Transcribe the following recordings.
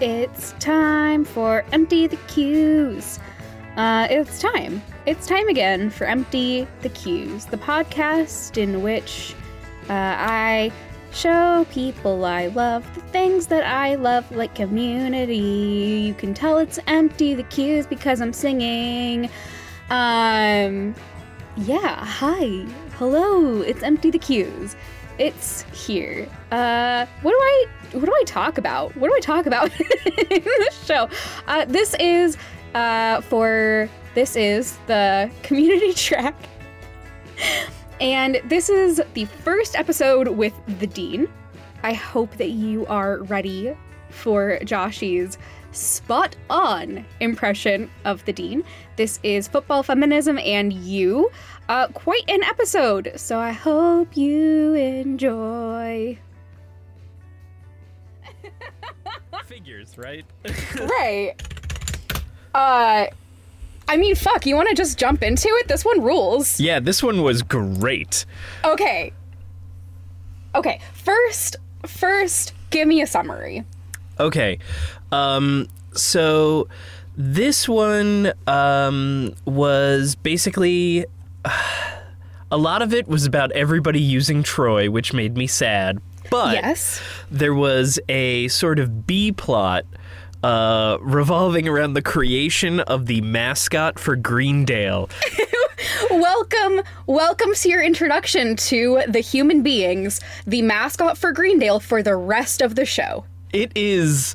It's time for Empty the Cues. Uh, it's time. It's time again for Empty the Cues, the podcast in which uh, I show people I love the things that I love, like community. You can tell it's empty the cues because I'm singing. Um, yeah, hi, hello, it's empty the cues. It's here. Uh, what do I what do I talk about? What do I talk about in this show? Uh, this is uh, for this is the community track. And this is the first episode with the Dean. I hope that you are ready for Joshy's spot on impression of the Dean. This is Football Feminism and You. Uh, quite an episode, so I hope you enjoy. Figures, right? right. Uh, I mean, fuck, you want to just jump into it? This one rules. yeah, this one was great. Okay. Okay, first, first, give me a summary. Okay. Um so this one um was basically a lot of it was about everybody using Troy, which made me sad. But yes. there was a sort of B plot uh, revolving around the creation of the mascot for Greendale. Welcome, welcome to your introduction to the human beings, the mascot for Greendale for the rest of the show. It is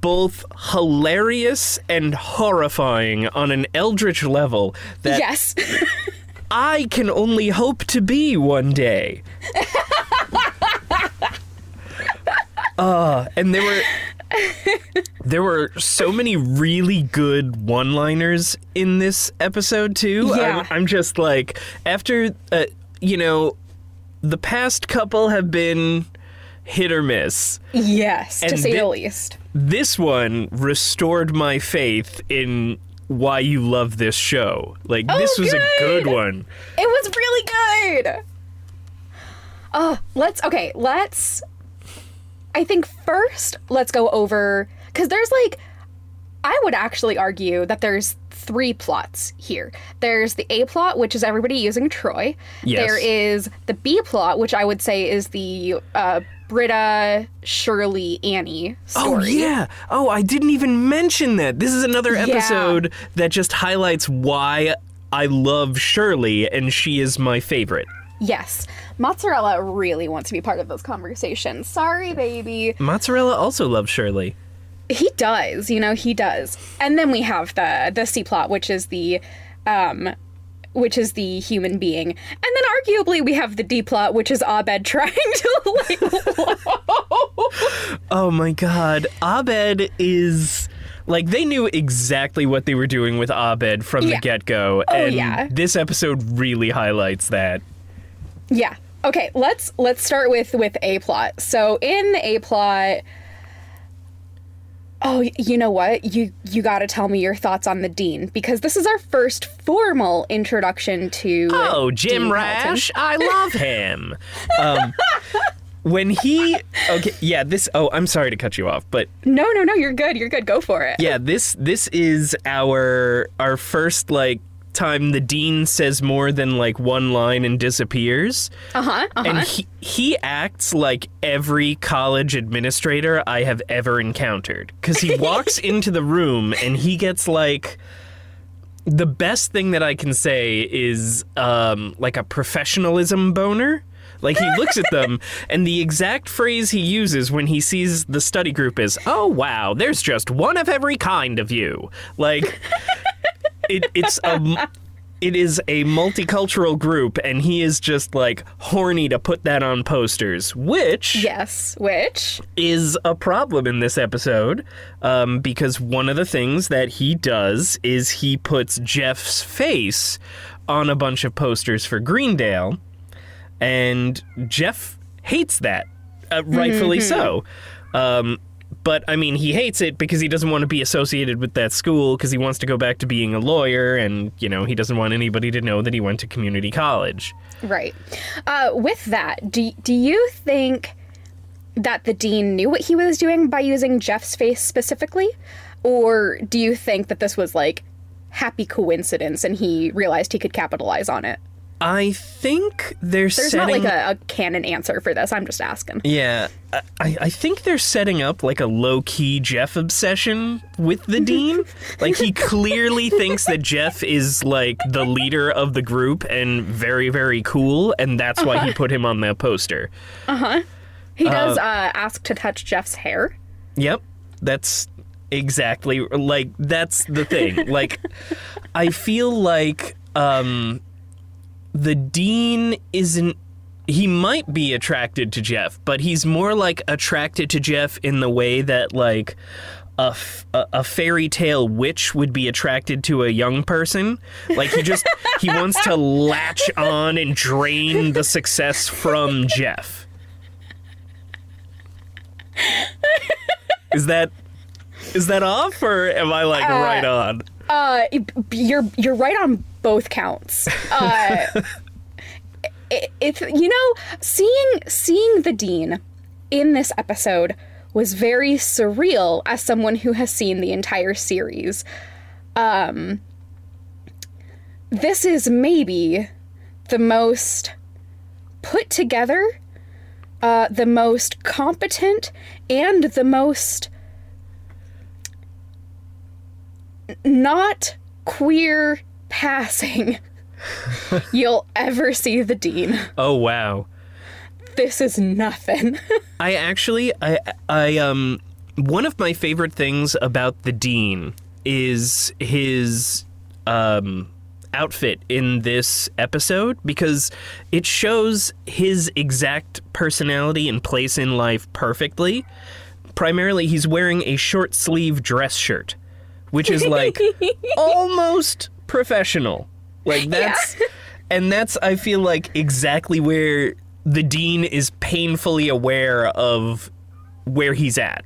both hilarious and horrifying on an eldritch level that yes. I can only hope to be one day. Uh, and there were there were so many really good one-liners in this episode too. Yeah. I'm, I'm just like after uh, you know the past couple have been hit or miss. yes, to say thi- the least. This one restored my faith in why you love this show. Like this was a good good. one. It was really good. Oh, let's okay, let's I think first let's go over cuz there's like I would actually argue that there's three plots here. There's the A plot, which is everybody using Troy. Yes. There is the B plot, which I would say is the uh, Britta, Shirley, Annie story. Oh yeah. Oh, I didn't even mention that. This is another episode that just highlights why I love Shirley and she is my favorite. Yes. Mozzarella really wants to be part of those conversations. Sorry, baby. Mozzarella also loves Shirley. He does, you know, he does. And then we have the the C plot, which is the um which is the human being. And then arguably we have the D plot, which is Abed trying to like Oh my god. Abed is like they knew exactly what they were doing with Abed from Yeah. the get-go Oh, and yeah. this episode really highlights that. Yeah. Okay, let's let's start with with A plot. So in the A plot Oh, you know what? You you got to tell me your thoughts on the dean because this is our first formal introduction to Oh, Jim Dean Rash, I love him. um, when he okay, yeah, this. Oh, I'm sorry to cut you off, but No, no, no, you're good. You're good. Go for it. yeah, this this is our our first like time the dean says more than like one line and disappears. Uh-huh. Uh-huh. And he he acts like every college administrator I have ever encountered cuz he walks into the room and he gets like the best thing that I can say is um, like a professionalism boner. Like he looks at them, and the exact phrase he uses when he sees the study group is, "Oh wow, there's just one of every kind of you." Like it, it's a it is a multicultural group, and he is just like horny to put that on posters, which yes, which is a problem in this episode um, because one of the things that he does is he puts Jeff's face on a bunch of posters for Greendale, and Jeff hates that, uh, rightfully so. Um, but I mean, he hates it because he doesn't want to be associated with that school because he wants to go back to being a lawyer, and you know he doesn't want anybody to know that he went to community college. right. Uh, with that, do do you think that the dean knew what he was doing by using Jeff's face specifically? Or do you think that this was like happy coincidence and he realized he could capitalize on it? I think they're There's setting. not like a, a canon answer for this. I'm just asking. Yeah, I, I think they're setting up like a low key Jeff obsession with the dean. like he clearly thinks that Jeff is like the leader of the group and very very cool, and that's why he put him on the poster. Uh-huh. He does uh, ask to touch Jeff's hair. Yep, that's exactly like that's the thing. like I feel like um the dean isn't he might be attracted to Jeff, but he's more like attracted to Jeff in the way that like a, f- a- a fairy tale witch would be attracted to a young person. Like he just he wants to latch on and drain the success from Jeff. Is that is that off or am I like right on? Uh, you're you're right on both counts. Uh, it, it's you know seeing seeing the dean in this episode was very surreal as someone who has seen the entire series. Um, this is maybe the most put together, uh, the most competent, and the most not queer passing you'll ever see the dean. Oh wow. This is nothing. I actually I I um one of my favorite things about the dean is his um outfit in this episode because it shows his exact personality and place in life perfectly. Primarily he's wearing a short sleeve dress shirt, which is like almost professional. Like that's and that's I feel like exactly where the dean is painfully aware of where he's at.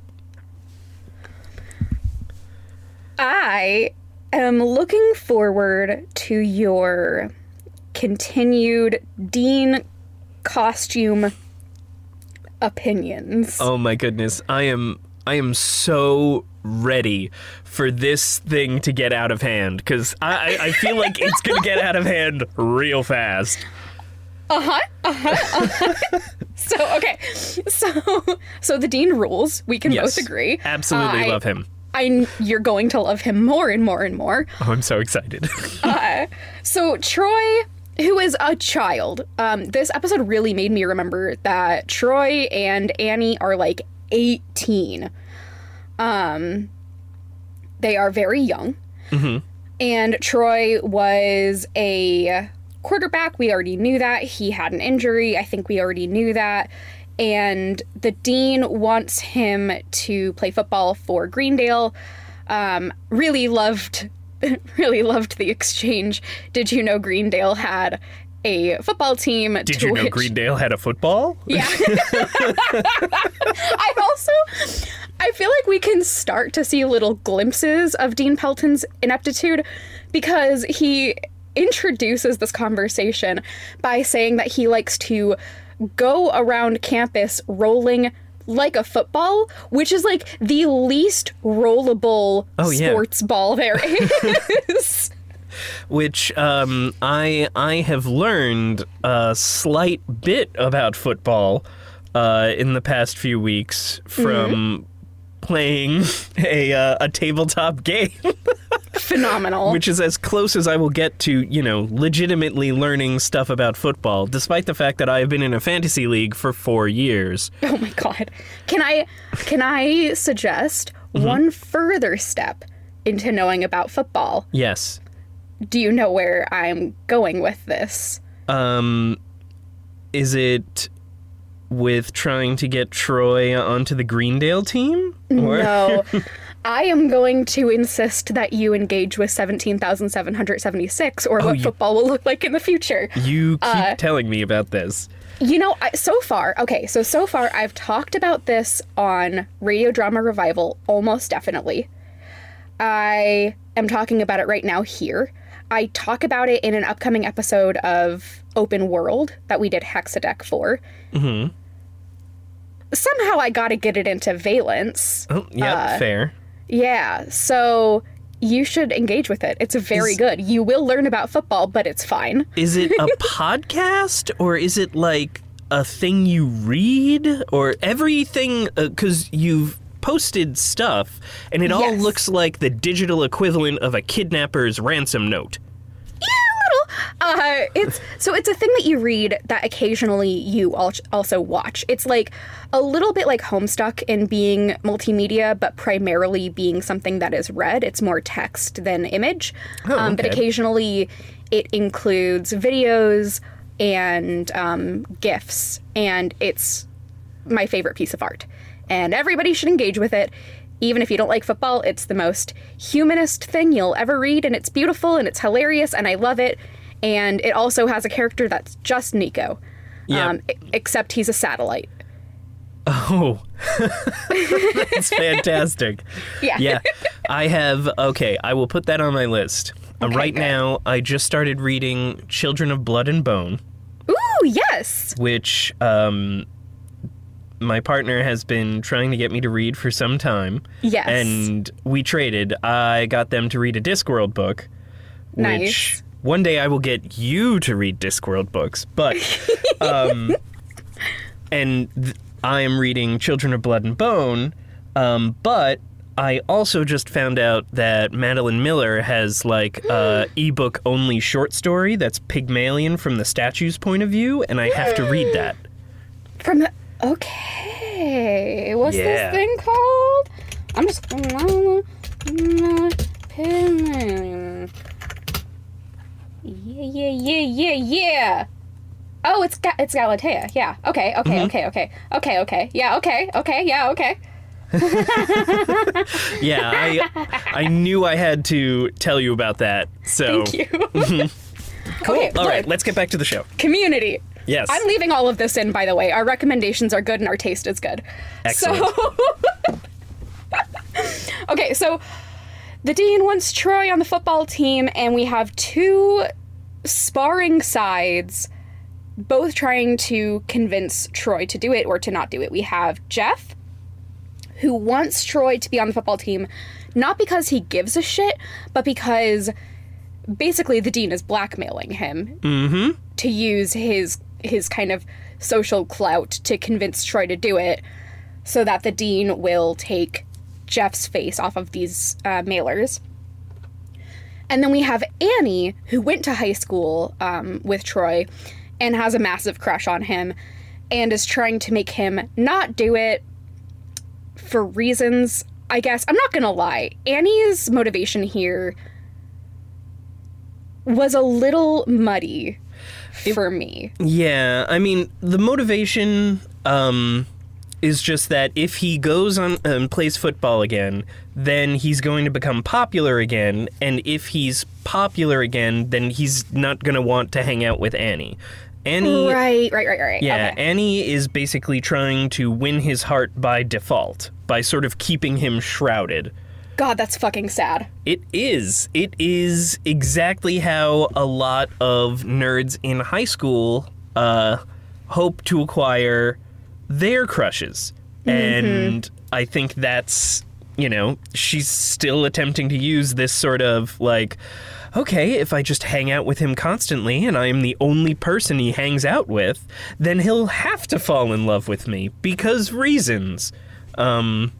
I am looking forward to your continued dean costume opinions. Oh my goodness. I am I am so ready for this thing to get out of hand because I, I, I feel like it's gonna get out of hand real fast. Uh huh. Uh huh. Uh-huh. so okay, so so the dean rules. We can Yes. both agree. Absolutely I- love him. I you're going to love him more and more and more. Oh, I'm so excited. So Troy, who is a child, um, this episode really made me remember that Troy and Annie are like 18. Um, they are very young, and Troy was a quarterback. We already knew that he had an injury. I think we already knew that. And the dean wants him to play football for Greendale. Um, really loved really loved the exchange. Did you know Greendale had a football team? Did you know which- Greendale had a football? Yeah. I also I feel like we can start to see little glimpses of Dean Pelton's ineptitude because he introduces this conversation by saying that he likes to go around campus rolling like a football, which is like the least rollable Oh, yeah. sports ball there is. which um, I I have learned a slight bit about football uh, in the past few weeks from playing a uh, a tabletop game, Phenomenal. which is as close as I will get to you know legitimately learning stuff about football, despite the fact that I have been in a fantasy league for four years. Oh my god. Can I can I suggest Mm-hmm. one further step into knowing about football? Yes. Do you know where I'm going with this? Um, is it with trying to get Troy onto the Greendale team? Or- No. I am going to insist that you engage with 17,776 or what Oh, you- football will look like in the future. You keep Uh, telling me about this. You know, I, so far, okay, so so far I've talked about this on Radio Drama Revival almost definitely. I am talking about it right now here. I talk about it in an upcoming episode of Open World that we did Hexadeck for. Somehow I got to get it into Valence. Oh, yep, Uh, fair. Yeah, so you should engage with it. It's very Is- good. You will learn about football, but it's fine. Is it a podcast or is it like a thing you read or everything? Because you've posted stuff and it all looks like the digital equivalent of a kidnapper's ransom note. Uh, it's so it's a thing that you read that occasionally you also watch. It's like a little bit like Homestuck in being multimedia, but primarily being something that is read. It's more text than image, um, but occasionally it includes videos and um, gifs, and it's my favorite piece of art. And everybody should engage with it. Even if you don't like football, it's the most humanist thing you'll ever read, and it's beautiful and it's hilarious, and I love it. And it also has a character that's just Nico, Yeah. um, except he's a satellite. Oh, that's fantastic. Yeah. Yeah, I have. Okay, I will put that on my list. Uh, Okay, right good. now, I just started reading Children of Blood and Bone, Ooh, yes. which um, my partner has been trying to get me to read for some time. Yes. And we traded. I got them to read a Discworld book, which Nice. One day I will get you to read Discworld books. But, um, and th- I am reading Children of Blood and Bone, um, but I also just found out that Madeline Miller has like a ebook only short story that's Pygmalion from the statue's point of view, and I have to read that. From the okay, what's Yeah. this thing called? I'm just yeah, yeah, yeah, yeah, yeah. Oh, it's Ga- it's Galatea. Yeah. Okay. Okay. Mm-hmm. Okay. Okay. Okay. Okay. Yeah. Okay. Okay. Yeah. Okay. Yeah, I I knew I had to tell you about that. So Thank you. Mm-hmm. cool. Okay, All right, let's get back to the show. Community. Yes. I'm leaving all of this in, by the way. Our recommendations are good and our taste is good. Excellent. So, okay, so the dean wants Troy on the football team, and we have two sparring sides, both trying to convince Troy to do it or to not do it. We have Jeff, who wants Troy to be on the football team, not because he gives a shit, but because basically the dean is blackmailing him mm-hmm. to use his his kind of social clout to convince Troy to do it, so that the dean will take Jeff's face off of these uh, mailers. And then we have Annie, who went to high school um, with Troy and has a massive crush on him and is trying to make him not do it for reasons, I guess. I'm not gonna lie. Annie's motivation here was a little muddy for me. Yeah, I mean, the motivation um, is just that if he goes on and plays football again, then he's going to become popular again, and if he's popular again, then he's not going to want to hang out with Annie. Annie, Right, right, right, right. yeah, Okay. Annie is basically trying to win his heart by default, by sort of keeping him shrouded. God, that's fucking sad. It is. It is exactly how a lot of nerds in high school uh, hope to acquire their crushes. And I think that's, you know, she's still attempting to use this sort of like, okay, if I just hang out with him constantly and I am the only person he hangs out with, then he'll have to fall in love with me because reasons. Um,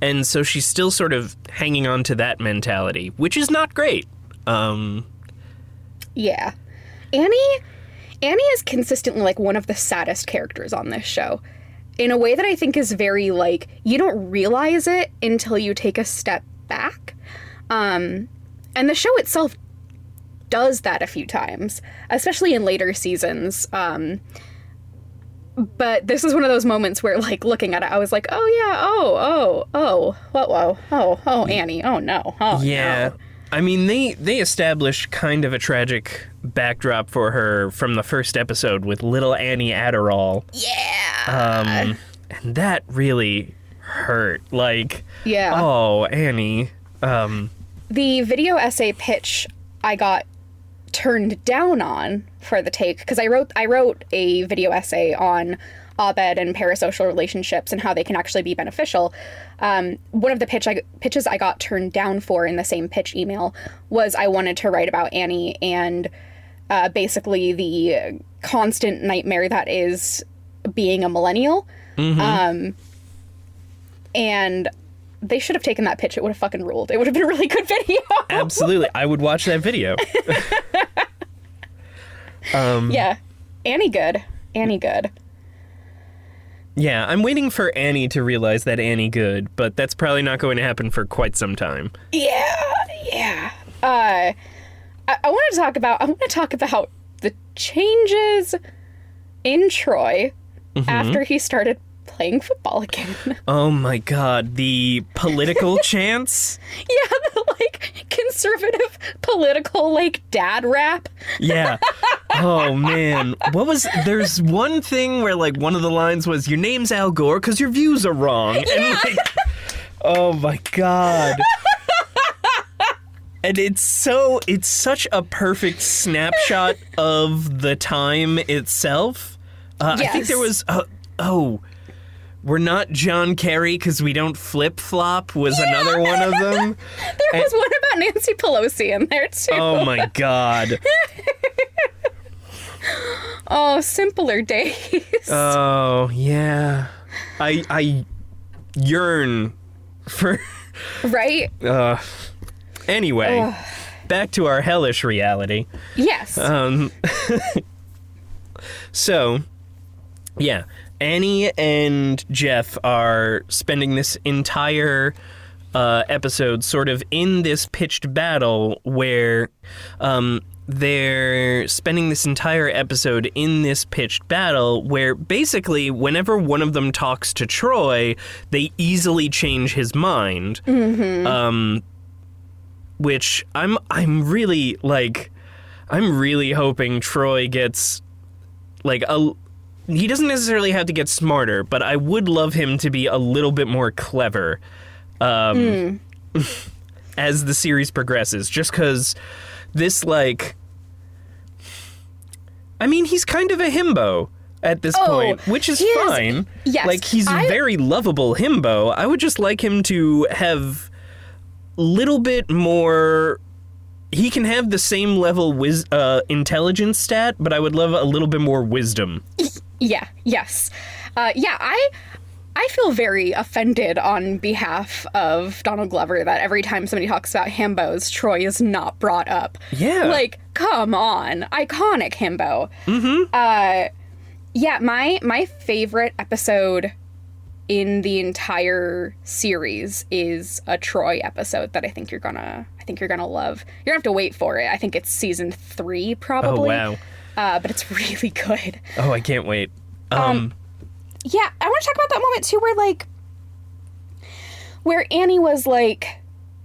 and so she's still sort of hanging on to that mentality, which is not great. Um, Yeah. Annie Annie is consistently like one of the saddest characters on this show. In a way that I think is very like you don't realize it until you take a step back. Um and the show itself does that a few times, especially in later seasons. Um but this is one of those moments where like looking at it I was like, "Oh yeah, oh, oh, oh, whoa, whoa, oh, oh, Annie, oh no, oh yeah. no." I mean, they they establish kind of a tragic backdrop for her from the first episode with little Annie Adderall, Yeah. um, and that really hurt. Like, yeah. oh, Annie. Um, the video essay pitch I got turned down on for the take because I wrote I wrote a video essay on Abed and parasocial relationships and how they can actually be beneficial. Um, one of the pitch I, pitches I got turned down for in the same pitch email was I wanted to write about Annie and uh, basically the constant nightmare that is being a millennial. Um, and they should have taken that pitch. It would have fucking ruled. It would have been a really good video. Absolutely. I would watch that video. um, yeah. Annie good. Annie good. Yeah, I'm waiting for Annie to realize that Annie good, but that's probably not going to happen for quite some time. Yeah, yeah. Uh, I, I want to talk about. I want to talk about the changes in Troy after he started playing football again. Oh my god, the political chants? yeah, the like conservative political like dad rap. Yeah. Oh man. What was there's one thing where like one of the lines was your name's Al Gore cuz your views are wrong. And like Oh my god. And it's so it's such a perfect snapshot of the time itself. Uh, I think there was uh, oh we're not John Kerry because we don't flip flop was another one of them. There was one about Nancy Pelosi in there too. Oh my god. Oh, simpler days. Oh yeah, I I yearn for. right? Uh, anyway, back to our hellish reality. Yes. Um, so, yeah, Annie and Jeff are spending this entire uh, episode sort of in this pitched battle where um, they're spending this entire episode in this pitched battle where basically whenever one of them talks to Troy, they easily change his mind. Um, which I'm I'm really like I'm really hoping Troy gets like a he doesn't necessarily have to get smarter, but I would love him to be a little bit more clever um, as the series progresses. Just because this, like, I mean, he's kind of a himbo at this Oh, point, which is he is- fine. yes, like he's I- a very lovable himbo. I would just like him to have a little bit more he can have the same level wis- uh, intelligence stat, but I would love a little bit more wisdom. Yeah, yes. Uh, yeah, I I feel very offended on behalf of Donald Glover that every time somebody talks about himbos, Troy is not brought up. Yeah. Like, come on. Iconic himbo. Mm-hmm. Uh yeah, my my favorite episode in the entire series is a Troy episode that I think you're gonna I think you're gonna love. You're gonna have to wait for it. I think it's season three probably. Oh wow! Uh, but it's really good. Oh, I can't wait. Um, Yeah, I want to talk about that moment too, where like, where Annie was like,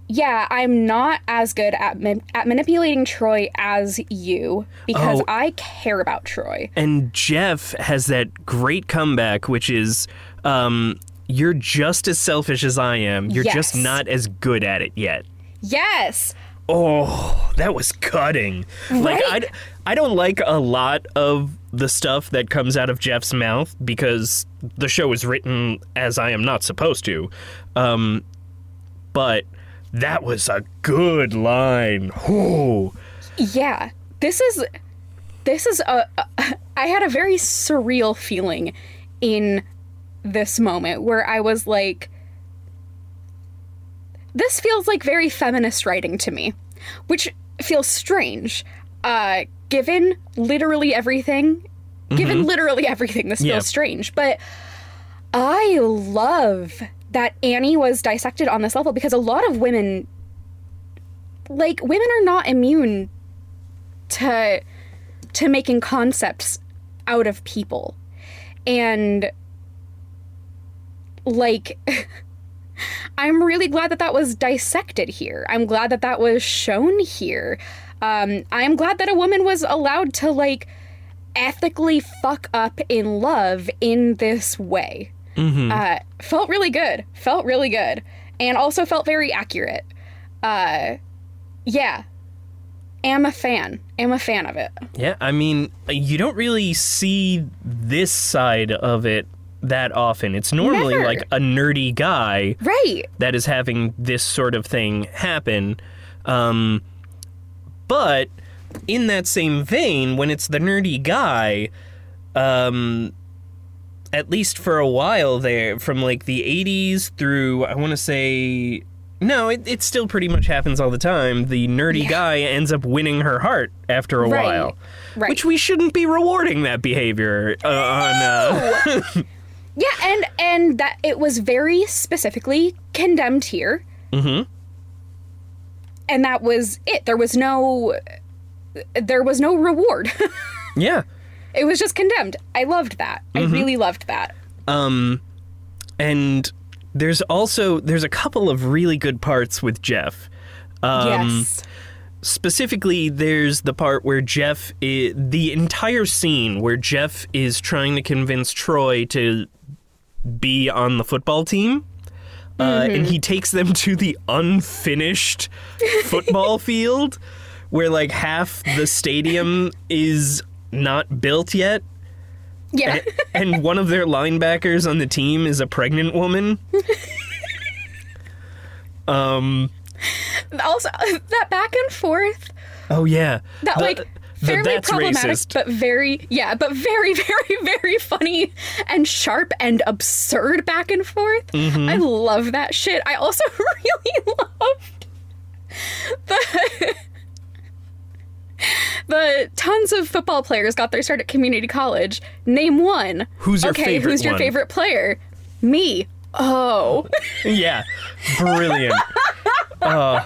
"Yeah, I'm not as good at ma- at manipulating Troy as you because Oh. I care about Troy." and Jeff has that great comeback, which is, um, "You're just as selfish as I am. You're just not as good at it yet." Yes, Oh, that was cutting. Like I, Right? I don't like a lot of the stuff that comes out of Jeff's mouth because the show is written as I am not supposed to. Um, but that was a good line. Whew. yeah. This is this is a. a I had a very surreal feeling in this moment where I was like, this feels like very feminist writing to me, which feels strange. Uh, given literally everything, given mm-hmm. literally everything, this Yeah. feels strange. But I love that Annie was dissected on this level because a lot of women, like women, are not immune to to making concepts out of people, and like. I'm really glad that that was dissected here. I'm glad that that was shown here. Um, I'm glad that a woman was allowed to like ethically fuck up in love in this way. Uh, felt really good. Felt really good, and also felt very accurate. Uh, yeah, am a fan. Am a fan of it. Yeah, I mean, you don't really see this side of it that often. It's normally Never. like a nerdy guy Right. that is having this sort of thing happen. Um, but in that same vein, when it's the nerdy guy, um, at least for a while there, from like the 80s through, I want to say. No, it, it still pretty much happens all the time. The nerdy Yeah. guy ends up winning her heart after a Right. while. Right. Which we shouldn't be rewarding that behavior uh, on. Uh, Yeah, and and that it was very specifically condemned here. Mhm. And that was it. There was no there was no reward. yeah. it was just condemned. I loved that. I really loved that. Um, and there's also there's a couple of really good parts with Jeff. Um, yes. Specifically, there's the part where Jeff, i the entire scene where Jeff is trying to convince Troy to be on the football team. Uh, and he takes them to the unfinished football field where like half the stadium is not built yet Yeah. and one of their linebackers on the team is a pregnant woman. um. also that back and forth Oh yeah. that The- like fairly problematic racist. but very yeah but very very very funny and sharp and absurd back and forth Mm-hmm. i love that shit i also really loved the the tons of football players got their start at community college name one Who's your okay favorite who's your one? favorite player me oh yeah, brilliant. uh,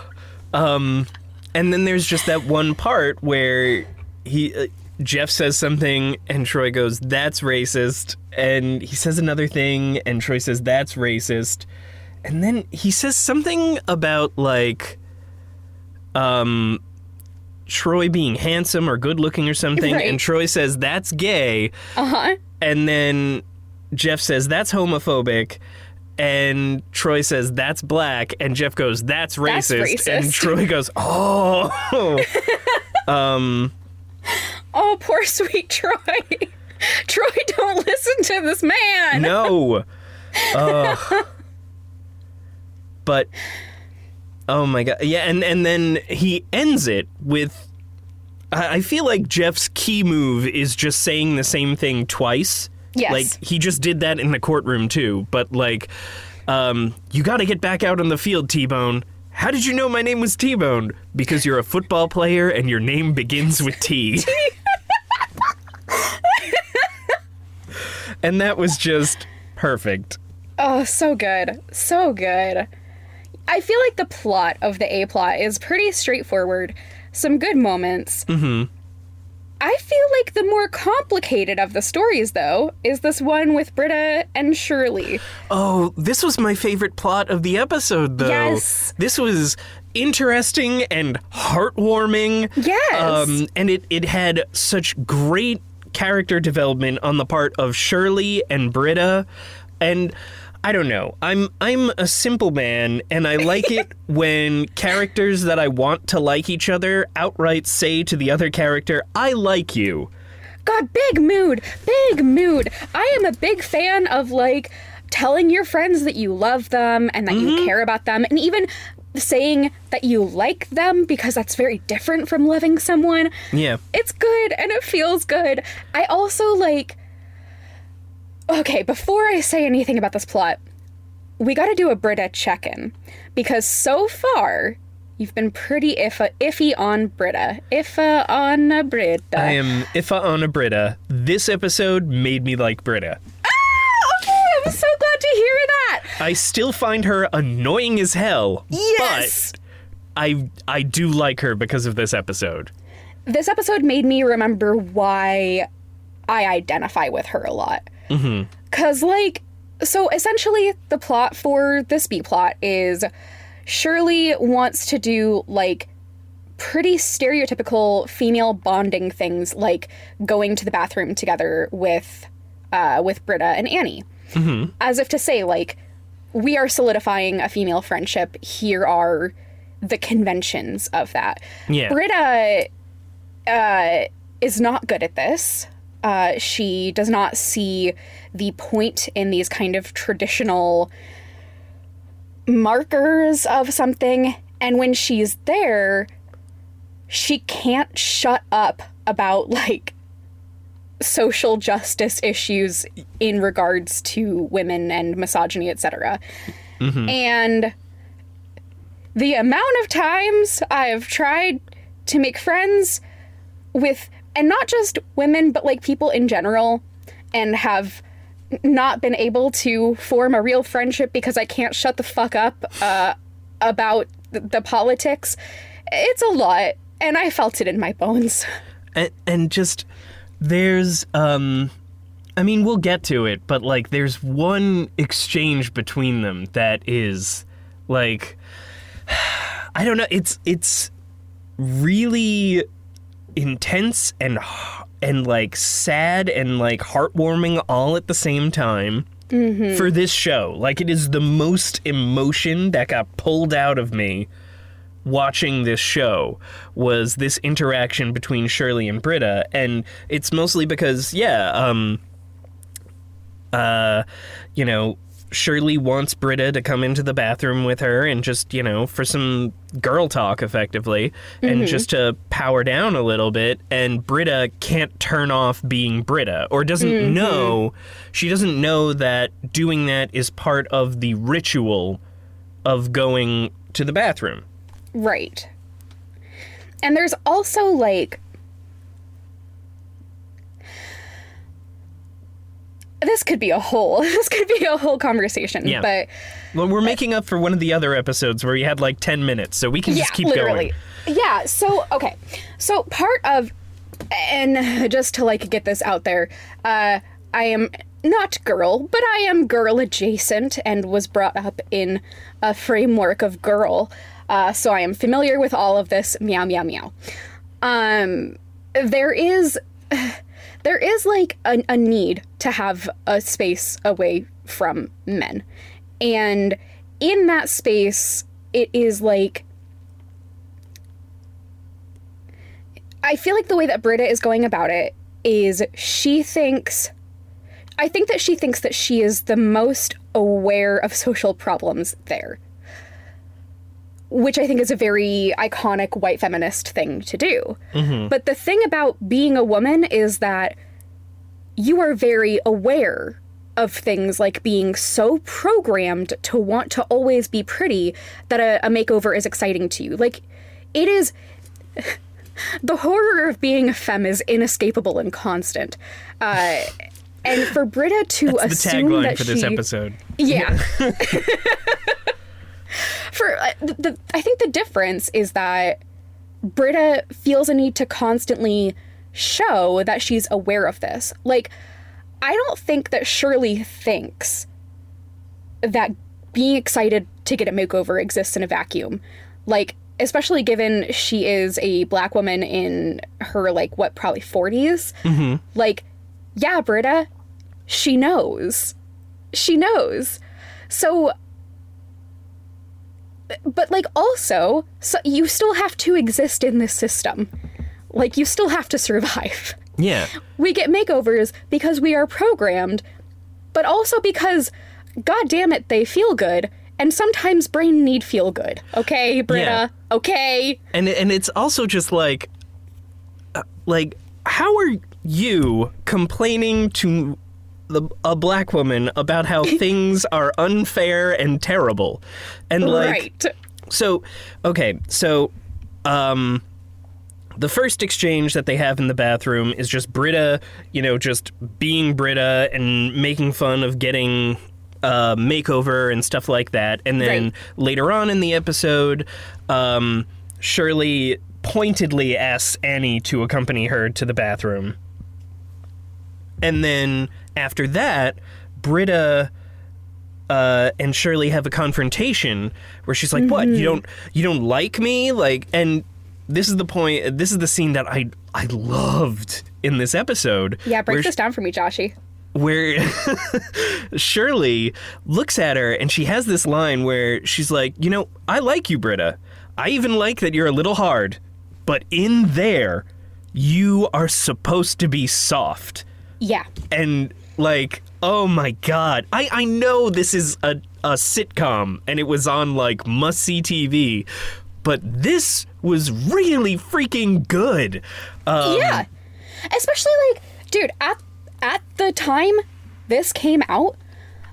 um, and then there's just that one part where he uh, Jeff says something and Troy goes, "That's racist," and he says another thing and Troy says, "That's racist," and then he says something about like, um. Troy being handsome or good looking or something, Right. and Troy says that's gay, uh-huh. And then Jeff says that's homophobic, and Troy says that's black, and Jeff goes that's That's racist, and. Troy goes oh, um, oh poor sweet troy troy don't listen to this man no, Ugh. but oh my god, yeah, and and then he ends it with. I I feel like Jeff's key move is just saying the same thing twice. Yes. Like he just did that in the courtroom too, but like um you got to get back out on the field, T-Bone. How did you know my name was T-Bone? Because you're a football player and your name begins with T. and that was just perfect. Oh, so good. So good. I feel like the plot of the A plot is pretty straightforward. Some good moments. Mm-hmm. I feel like the more complicated of the stories, though, is this one with Britta and Shirley. Oh, this was my favorite plot of the episode, though. Yes. This was interesting and heartwarming. Yes. Um, and it, it had such great character development on the part of Shirley and Britta. And I don't know. I'm I'm a simple man and I like it when characters that I want to like each other outright say to the other character, "I like you." God, big mood. Big mood. I am a big fan of like telling your friends that you love them and that you mm-hmm. care about them and even saying that you like them because that's very different from loving someone. Yeah. It's good and it feels good. I also like. Okay, before I say anything about this plot, we gotta do a Britta check in. Because so far, you've been pretty iffy, iffy on Britta. Iffa on a Britta. I am Ifa on a Britta. This episode made me like Britta. Ah, okay, I'm so glad to hear that. I still find her annoying as hell. Yes. But I I do like her because of this episode. This episode made me remember why I identify with her a lot. Mm-hmm. Cause like, so essentially, the plot for this B plot is Shirley wants to do like pretty stereotypical female bonding things, like going to the bathroom together with uh, with Britta and Annie, as if to say like, we are solidifying a female friendship. Here are the conventions of that. Yeah. Britta uh, is not good at this. Uh, she does not see the point in these kind of traditional markers of something. And when she's there, she can't shut up about like social justice issues in regards to women and misogyny, etc. And the amount of times I've tried to make friends with, and not just women, but like people in general, and have not been able to form a real friendship because I can't shut the fuck up uh, about th- the politics. It's a lot, and I felt it in my bones. and, and just there's um i mean we'll get to it but like there's one exchange between them that is like i don't know it's it's really intense and and like sad and like heartwarming all at the same time for this show. Like it is the most emotion that got pulled out of me watching this show was this interaction between Shirley and Britta, and it's mostly because, yeah, um, uh, you know, Shirley wants Britta to come into the bathroom with her and just, you know, for some girl talk effectively and mm-hmm. just to power down a little bit. And Britta can't turn off being Britta or doesn't mm-hmm. know, she doesn't know that doing that is part of the ritual of going to the bathroom. Right. And there's also like this could be a whole this could be a whole conversation Yeah. but Well, we're making up for one of the other episodes where you had like 10 minutes, so we can yeah just keep literally going. yeah so okay so part of and just to like get this out there uh i am not girl but i am girl adjacent and was brought up in a framework of girl uh so i am familiar with all of this meow meow meow um there is there is like a, a need to have a space away from men and in that space it is like I feel like the way that Britta is going about it is she thinks I think that she thinks that she is the most aware of social problems there. Which I think is a very iconic white feminist thing to do. But the thing about being a woman is that you are very aware of things like being so programmed to want to always be pretty that a, a makeover is exciting to you. Like, it is the horror of being a femme is inescapable and constant. Uh, and for Britta to The assume tagline that for she, this episode. yeah. for uh, the, the, I think the difference is that Britta feels a need to constantly show that she's aware of this. Like, I don't think that Shirley thinks that being excited to get a makeover exists in a vacuum. Like, especially given she is a black woman in her, like, what, probably 40s? Mm-hmm. Like, yeah, Britta, she knows. She knows. So, but like, also, so you still have to exist in this system. Like, you still have to survive. Yeah. We get makeovers because we are programmed, but also because, god damn it, they feel good. And sometimes brain need feel good. Okay, Britta? Yeah. Okay. And and it's also just like uh, like how are you complaining to the, a black woman about how things are unfair and terrible? And like right. So, okay, so um the first exchange that they have in the bathroom is just Britta, you know, just being Britta and making fun of getting a makeover and stuff like that. And then Right. later on in the episode, um, Shirley pointedly asks Annie to accompany her to the bathroom. And then after that, Britta uh, and Shirley have a confrontation where she's like, "What? You don't you don't like me?" Like, and this is the point. This is the scene that I I loved in this episode. Yeah, break this down for me, Joshy. where Shirley looks at her and she has this line where she's like, "You know, I like you, Britta. I even like that you're a little hard, but in there, you are supposed to be soft. Yeah. And like, oh my god. I, I know this is a, a sitcom and it was on like must see TV, but this was really freaking good. Um, yeah. Especially like, dude, at at the time this came out,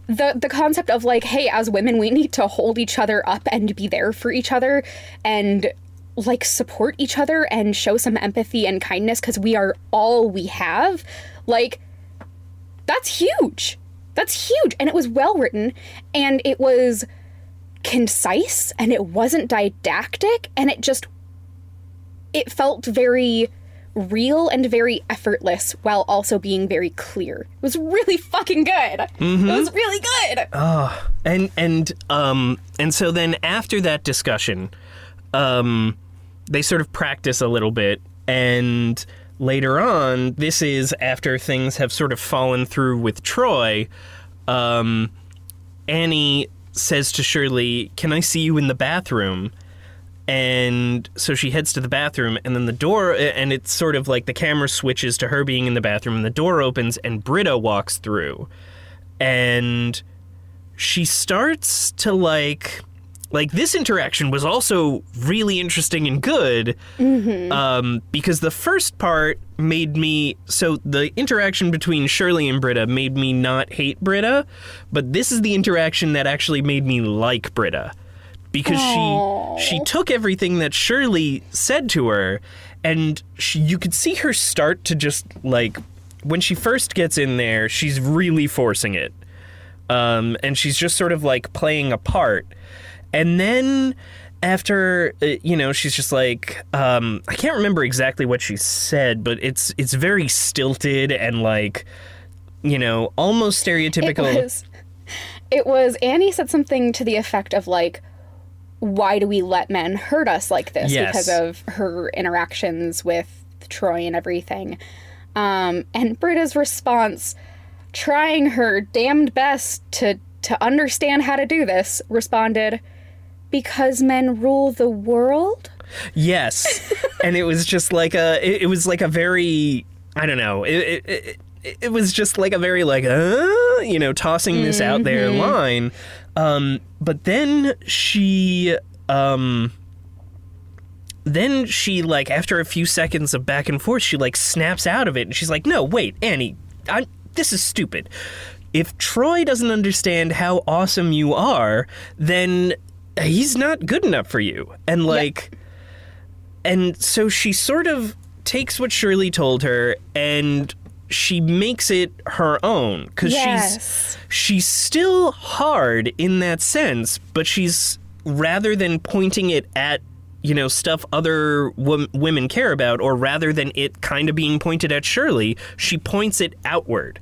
the the concept of like, hey, as women, we need to hold each other up and be there for each other and like support each other and show some empathy and kindness because we are all we have. Like, that's huge. That's huge. And it was well written and it was concise and it wasn't didactic and it just it felt very real and very effortless while also being very clear. It was really fucking good. It was really good. and and um and so then after that discussion um they sort of practice a little bit and later on this is after things have sort of fallen through with Troy. Um Annie says to Shirley can I see you in the bathroom? And so she heads to the bathroom and then the door and it's sort of like the camera switches to her being in the bathroom and the door opens and Britta walks through. And she starts to like like this interaction was also really interesting and good um, because the first part made me so the interaction between Shirley and Britta made me not hate Britta, but this is the interaction that actually made me like Britta because Aw. she she took everything that Shirley said to her and she, you could see her start to just like when she first gets in there she's really forcing it um, and she's just sort of like playing a part. And then after uh, you know, she's just like um, I can't remember exactly what she said, but it's it's very stilted and like you know almost It stereotypical. was it was Annie said something to the effect of like why do we let men hurt us like this Yes. because of her interactions with Troy and everything. Um, and Britta's response, trying her damned best to to understand how to do this, responded, "Because men rule the world." Yes, and it was just like a it, it was like a very I don't know it. it, it it was just like a very like uh, you know tossing this out there line um but then she um then she like after a few seconds of back and forth she like snaps out of it and she's like no wait annie i this is stupid if troy doesn't understand how awesome you are then he's not good enough for you and like and so she sort of takes what Shirley told her and she makes it her own because Yes. she's she's still hard in that sense, but she's rather than pointing it at you know stuff other wom- women care about, or rather than it kind of being pointed at Shirley, she points it outward.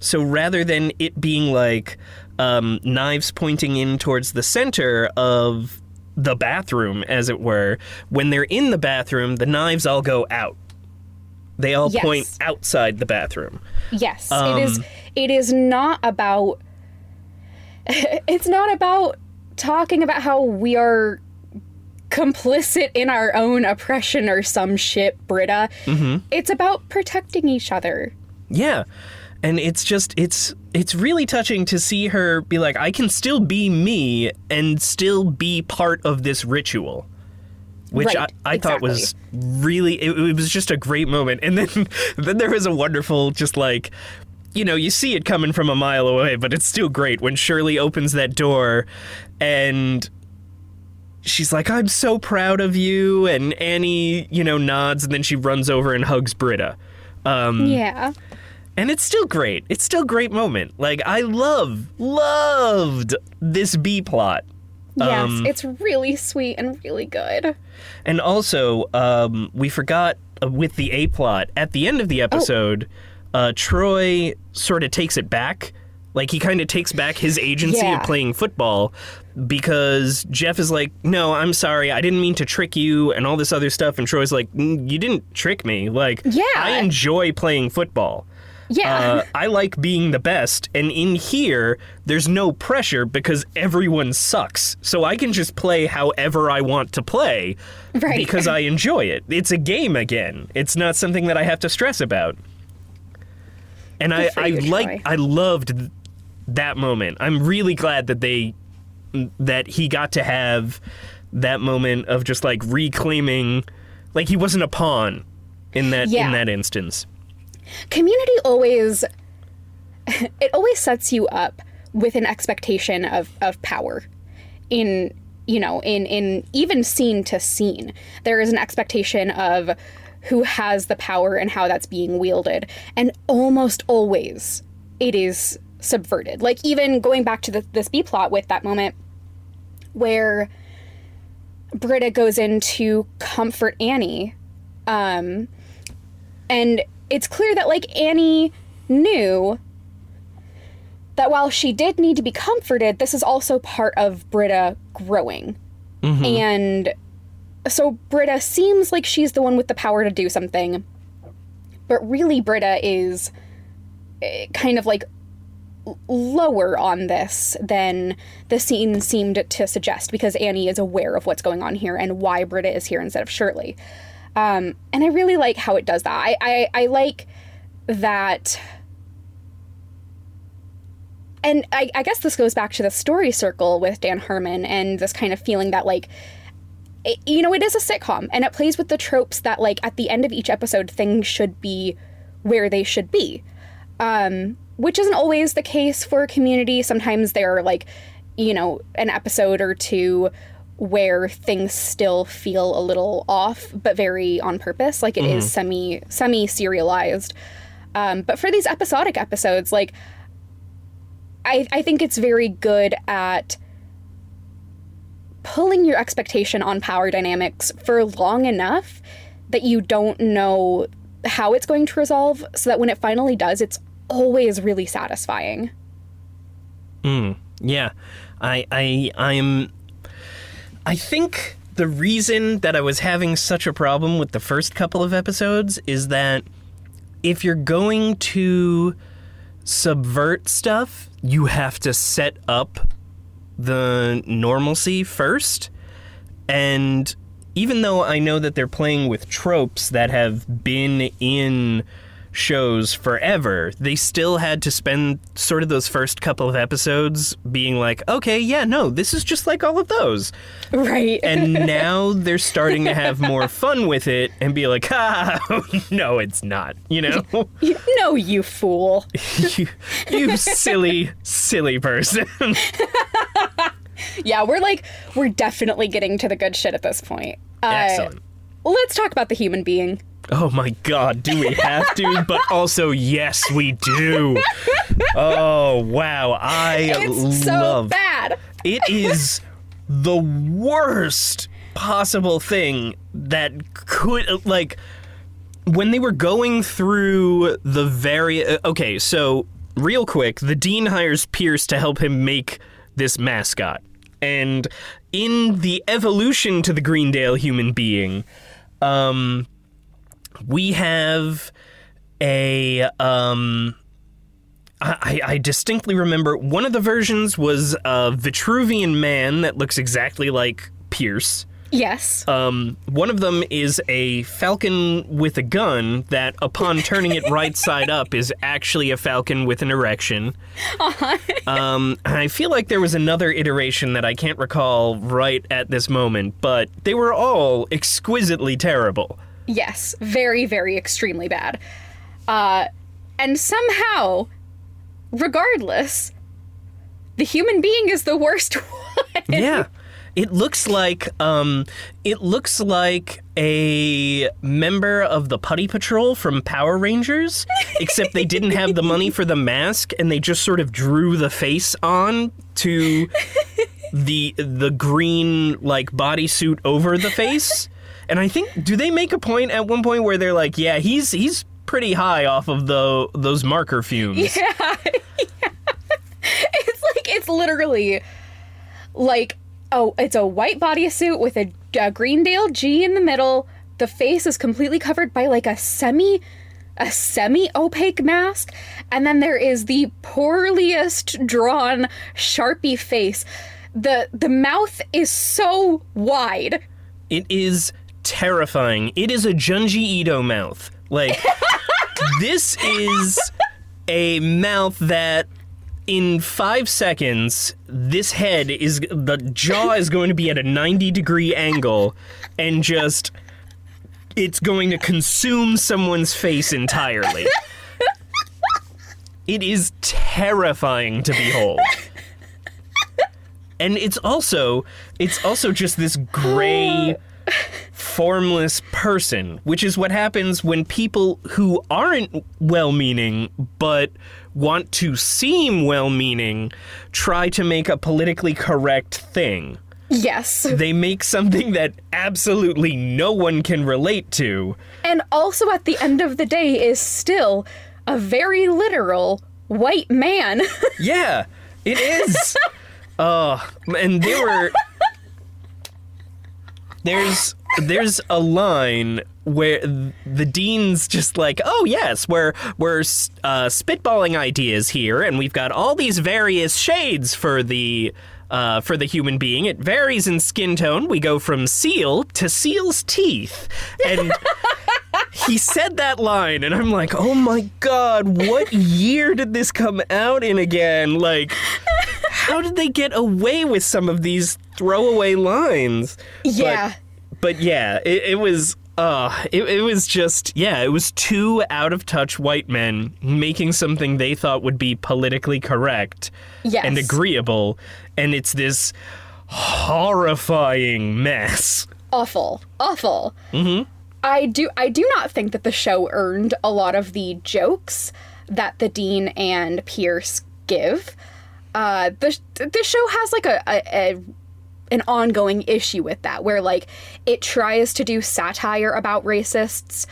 So rather than it being like um, knives pointing in towards the center of the bathroom, as it were, when they're in the bathroom, the knives all go out. They all Yes. point outside the bathroom. Yes, Um, it is. It is not about. It's not about talking about how we are complicit in our own oppression or some shit, Britta. Mm-hmm. It's about protecting each other. Yeah. And it's just it's it's really touching to see her be like I can still be me and still be part of this ritual. Which Right, I, I thought was really it, it was just a great moment. And then then there was a wonderful just like you know, you see it coming from a mile away, but it's still great when Shirley opens that door and she's like, I'm so proud of you. And Annie, you know, nods and then she runs over and hugs Britta. Um, Yeah. And it's still great. It's still a great moment. Like I love, loved this B plot. Yes, Um, it's really sweet and really good. And also, um, we forgot uh, with the A plot at the end of the episode, uh, Troy sort of takes it back. Like he kind of takes back his agency Yeah. of playing football because Jeff is like, "No, I'm sorry, I didn't mean to trick you," and all this other stuff. And Troy's like, "Mm, "You didn't trick me. Like, Yeah. I enjoy playing football." Yeah. Uh, I like being the best, and in here, there's no pressure because everyone sucks. So I can just play however I want to play Right. because I enjoy it. It's a game again. It's not something that I have to stress about. And I, Good I you, like. I loved that moment. I'm really glad that they that he got to have that moment of just like reclaiming like he wasn't a pawn in that Yeah. in that instance. Community always it always sets you up with an expectation of of power in you know in in even scene to scene. There is an expectation of who has the power and how that's being wielded. And almost always it is subverted. Like even going back to the, this b plot with that moment where britta goes in to comfort annie um and it's clear that like Annie knew that while she did need to be comforted, this is also part of Britta growing. And so Britta seems like she's the one with the power to do something, but really Britta is eh, kind of like lower on this than the scene seemed to suggest because Annie is aware of what's going on here and why Britta is here instead of Shirley. Um, and I really like how it does that. I, I, I like that. And I, I guess this goes back to the story circle with Dan Harmon and this kind of feeling that, like, it, you know, it is a sitcom and it plays with the tropes that, like, at the end of each episode, things should be where they should be. Um, which isn't always the case for community. Sometimes they're like, you know, an episode or two where things still feel a little off, but very on purpose. Like it is semi semi serialized. Um, but for these episodic episodes, like I, I think it's very good at pulling your expectation on power dynamics for long enough that you don't know how it's going to resolve so that when it finally does it's always really satisfying Mm, Yeah, I I I'm. I think the reason that I was having such a problem with the first couple of episodes is that if you're going to subvert stuff, you have to set up the normalcy first. And even though I know that they're playing with tropes that have been in shows forever, they still had to spend sort of those first couple of episodes being like, okay, yeah, no, this is just like all of those. right And now they're starting to have more fun with it and be like, ah, no, it's not, you know? no you fool you, you silly, silly person. yeah we're like we're definitely getting to the good shit at this point uh, Excellent. let's talk about the human being Oh my god, do we have to? But also, yes, we do. Oh, wow. I it's so love bad it is the worst possible thing that could like when they were going through the very uh, okay so real quick the dean hires pierce to help him make this mascot and in the evolution to the greendale human being um we have a um I, I distinctly remember one of the versions was a Vitruvian man that looks exactly like Pierce. yes Um, one of them is a falcon with a gun that, upon turning it right side up, is actually a falcon with an erection. um, and I feel like there was another iteration that I can't recall right at this moment, but they were all exquisitely terrible. Yes, very, very extremely bad. Uh, and somehow, regardless, the human being is the worst one. yeah it looks like um it looks like a member of the putty patrol from power rangers except they didn't have the money for the mask and they just sort of drew the face on to the the green like bodysuit over the face and i think do they make a point at one point where they're like yeah he's he's pretty high off of the those marker fumes yeah. It's like, it's literally like, oh, it's a white bodysuit with a, a Greendale G in the middle. The face is completely covered by like a semi a semi opaque mask, and then there is the poorliest drawn Sharpie face. The the mouth is so wide. It is terrifying. It is a Junji Ito mouth. Like this is a mouth that in five seconds, this head is the jaw is going to be at a 90 degree angle and just it's going to consume someone's face entirely. It is terrifying to behold. And it's also it's also just this gray formless person, which is what happens when people who aren't well meaning but want to seem well meaning try to make a politically correct thing. Yes. They make something that absolutely no one can relate to. And also at the end of the day is still a very literal white man. Yeah, it is. uh, and they were. There's there's a line where the dean's just like, oh yes, we're we're uh, spitballing ideas here, and we've got all these various shades for the uh, for the human being. It varies in skin tone. We go from seal to seal's teeth, and he said that line, and I'm like, oh my god, what year did this come out in again? Like, how did they get away with some of these throwaway lines? yeah. But, but yeah, it, it was. Uh, it, it was just, yeah, it was two out of touch white men making something they thought would be politically correct yes. and agreeable, and it's this horrifying mess. Awful. Awful. Mm-hmm. I do I do not think that the show earned a lot of the jokes that the dean and Pierce give. Uh, the the show has like a, a, a an ongoing issue with that, where like it tries to do satire about racists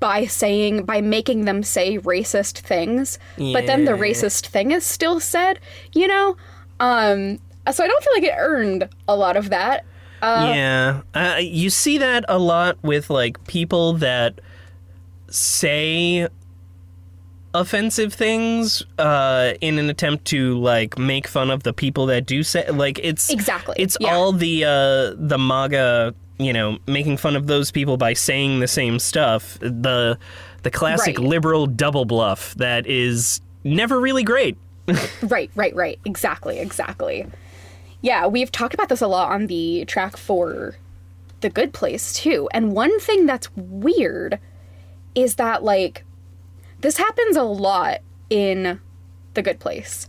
by saying by making them say racist things, but then the racist thing is still said. You know, um, so I don't feel like it earned a lot of that. yeah, uh, you see that a lot with like people that say offensive things uh, in an attempt to like make fun of the people that do say like it's Exactly, it's yeah. all the uh, the MAGA you know making fun of those people by saying the same stuff the the classic Right. liberal double bluff that is never really great. Right, right, right. Exactly, exactly. Yeah, we've talked about this a lot on the track for The Good Place, too. And one thing that's weird is that, like, this happens a lot in The Good Place.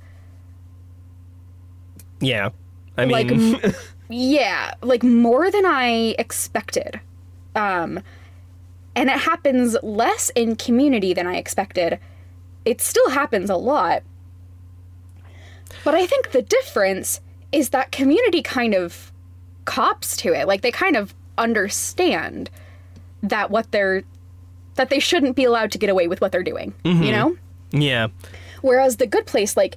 Yeah, I mean, Like, yeah, like more than I expected. Um, and it happens less in community than I expected. It still happens a lot. But I think the difference is that community kind of cops to it. Like they kind of understand that what they're that they shouldn't be allowed to get away with what they're doing, you mm-hmm. know? yeah, Whereas the good place, like,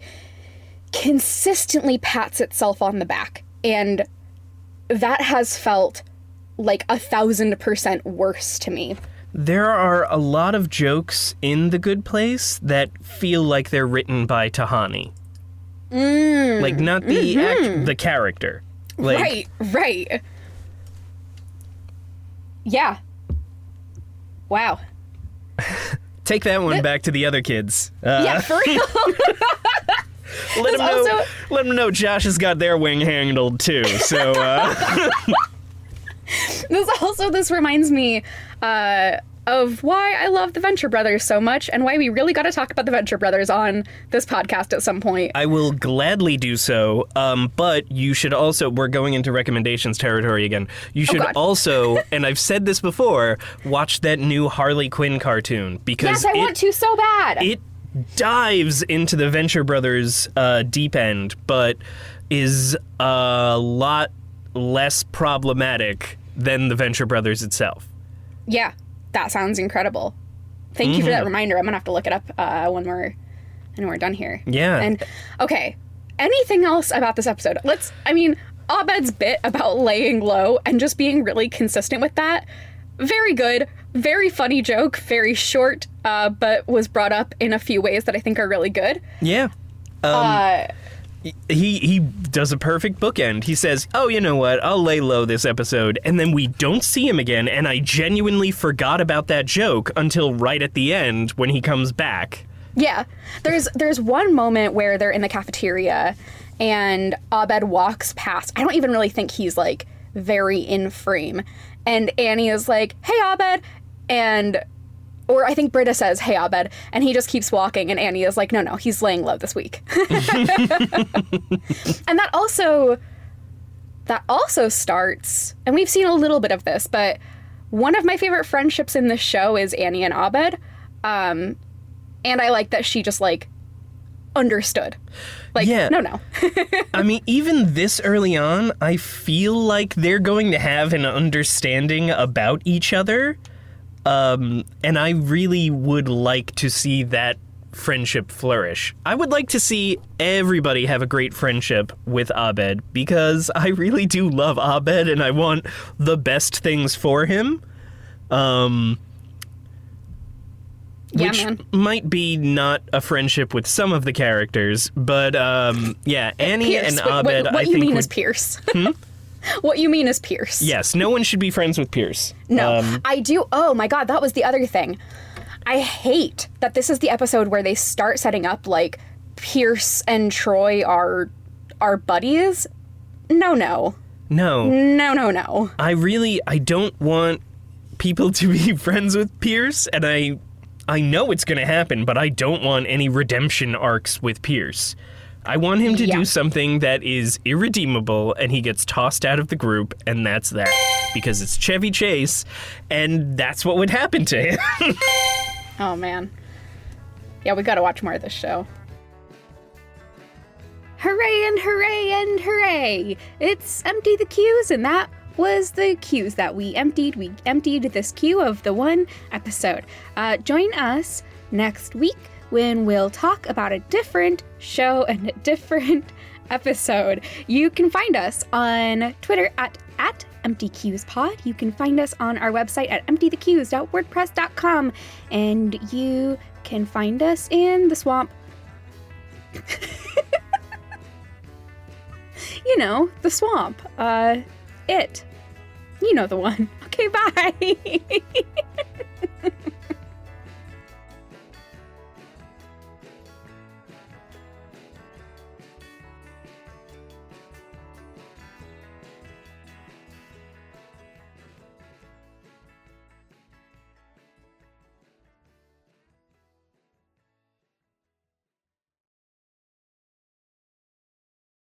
consistently pats itself on the back. And that has felt like a thousand percent worse to me. There are a lot of jokes in The Good Place that feel like they're written by Tahani. Mm. like not the mm-hmm. act, the character. Like right, right. Yeah. Wow. take that one back to the other kids. Uh, Yeah, for real. let them know. also- Let them know Josh has got their wing handled too. So uh, this also this reminds me uh, of why I love the Venture Brothers so much and why we really got to talk about the Venture Brothers on this podcast at some point. I will gladly do so. Um, but you should also. We're going into recommendations territory again. You should Oh, also, and I've said this before, watch that new Harley Quinn cartoon because yes, I it, want to so bad. it dives into the Venture Brothers uh, deep end, but is a lot less problematic than the Venture Brothers itself. Yeah, that sounds incredible. Thank you for that reminder. I'm gonna have to look it up uh, when we're when we're done here. Yeah. And okay, anything else about this episode? Let's. I mean, Abed's bit about laying low and just being really consistent with that. Very good. very funny joke, very short, uh, but was brought up in a few ways that I think are really good. Yeah. uh, he he does a perfect bookend. He says, "Oh, you know what? I'll lay low this episode." And then we don't see him again, and I genuinely forgot about that joke until right at the end when he comes back. Yeah. There's there's one moment where they're in the cafeteria and Abed walks past. I don't even really think he's like very in frame. And Annie is like, "Hey Abed." And or I think Britta says, "Hey Abed," and he just keeps walking and Annie is like, "No, no, he's laying low this week." and that also that also starts, and we've seen a little bit of this, but one of my favorite friendships in this show is Annie and Abed. Um, and I like that she just like understood. Like, Yeah. no, no. I mean, even this early on, I feel like they're going to have an understanding about each other. Um, and I really would like to see that friendship flourish. I would like to see everybody have a great friendship with Abed because I really do love Abed and I want the best things for him. Um, yeah, which man. might be not a friendship with some of the characters, but um, yeah, Annie Pierce. and Abed, what, what I you think mean would- is Pierce. what you mean is Pierce. Yes, no one should be friends with Pierce. No, Um, I do. Oh my god, that was the other thing. I hate that this is the episode where they start setting up like Pierce and Troy are are buddies. No, no, no, no, no, no. I really I don't want people to be friends with Pierce, and I I know it's going to happen, but I don't want any redemption arcs with Pierce. I want him to Yeah. do something that is irredeemable and he gets tossed out of the group, and that's that. Because it's Chevy Chase, and that's what would happen to him. Oh man. Yeah, we got to watch more of this show. Hooray and hooray and hooray! It's Empty the Queues, and that was the queues that we emptied. We emptied this queue of the one episode. Uh, join us next week when we'll talk about a different show and a different episode. You can find us on Twitter at at. You can find us on our website at emptythequeues.wordpress.com, and you can find us in the swamp. you know, the swamp. Uh, it. You know the one. Okay, bye.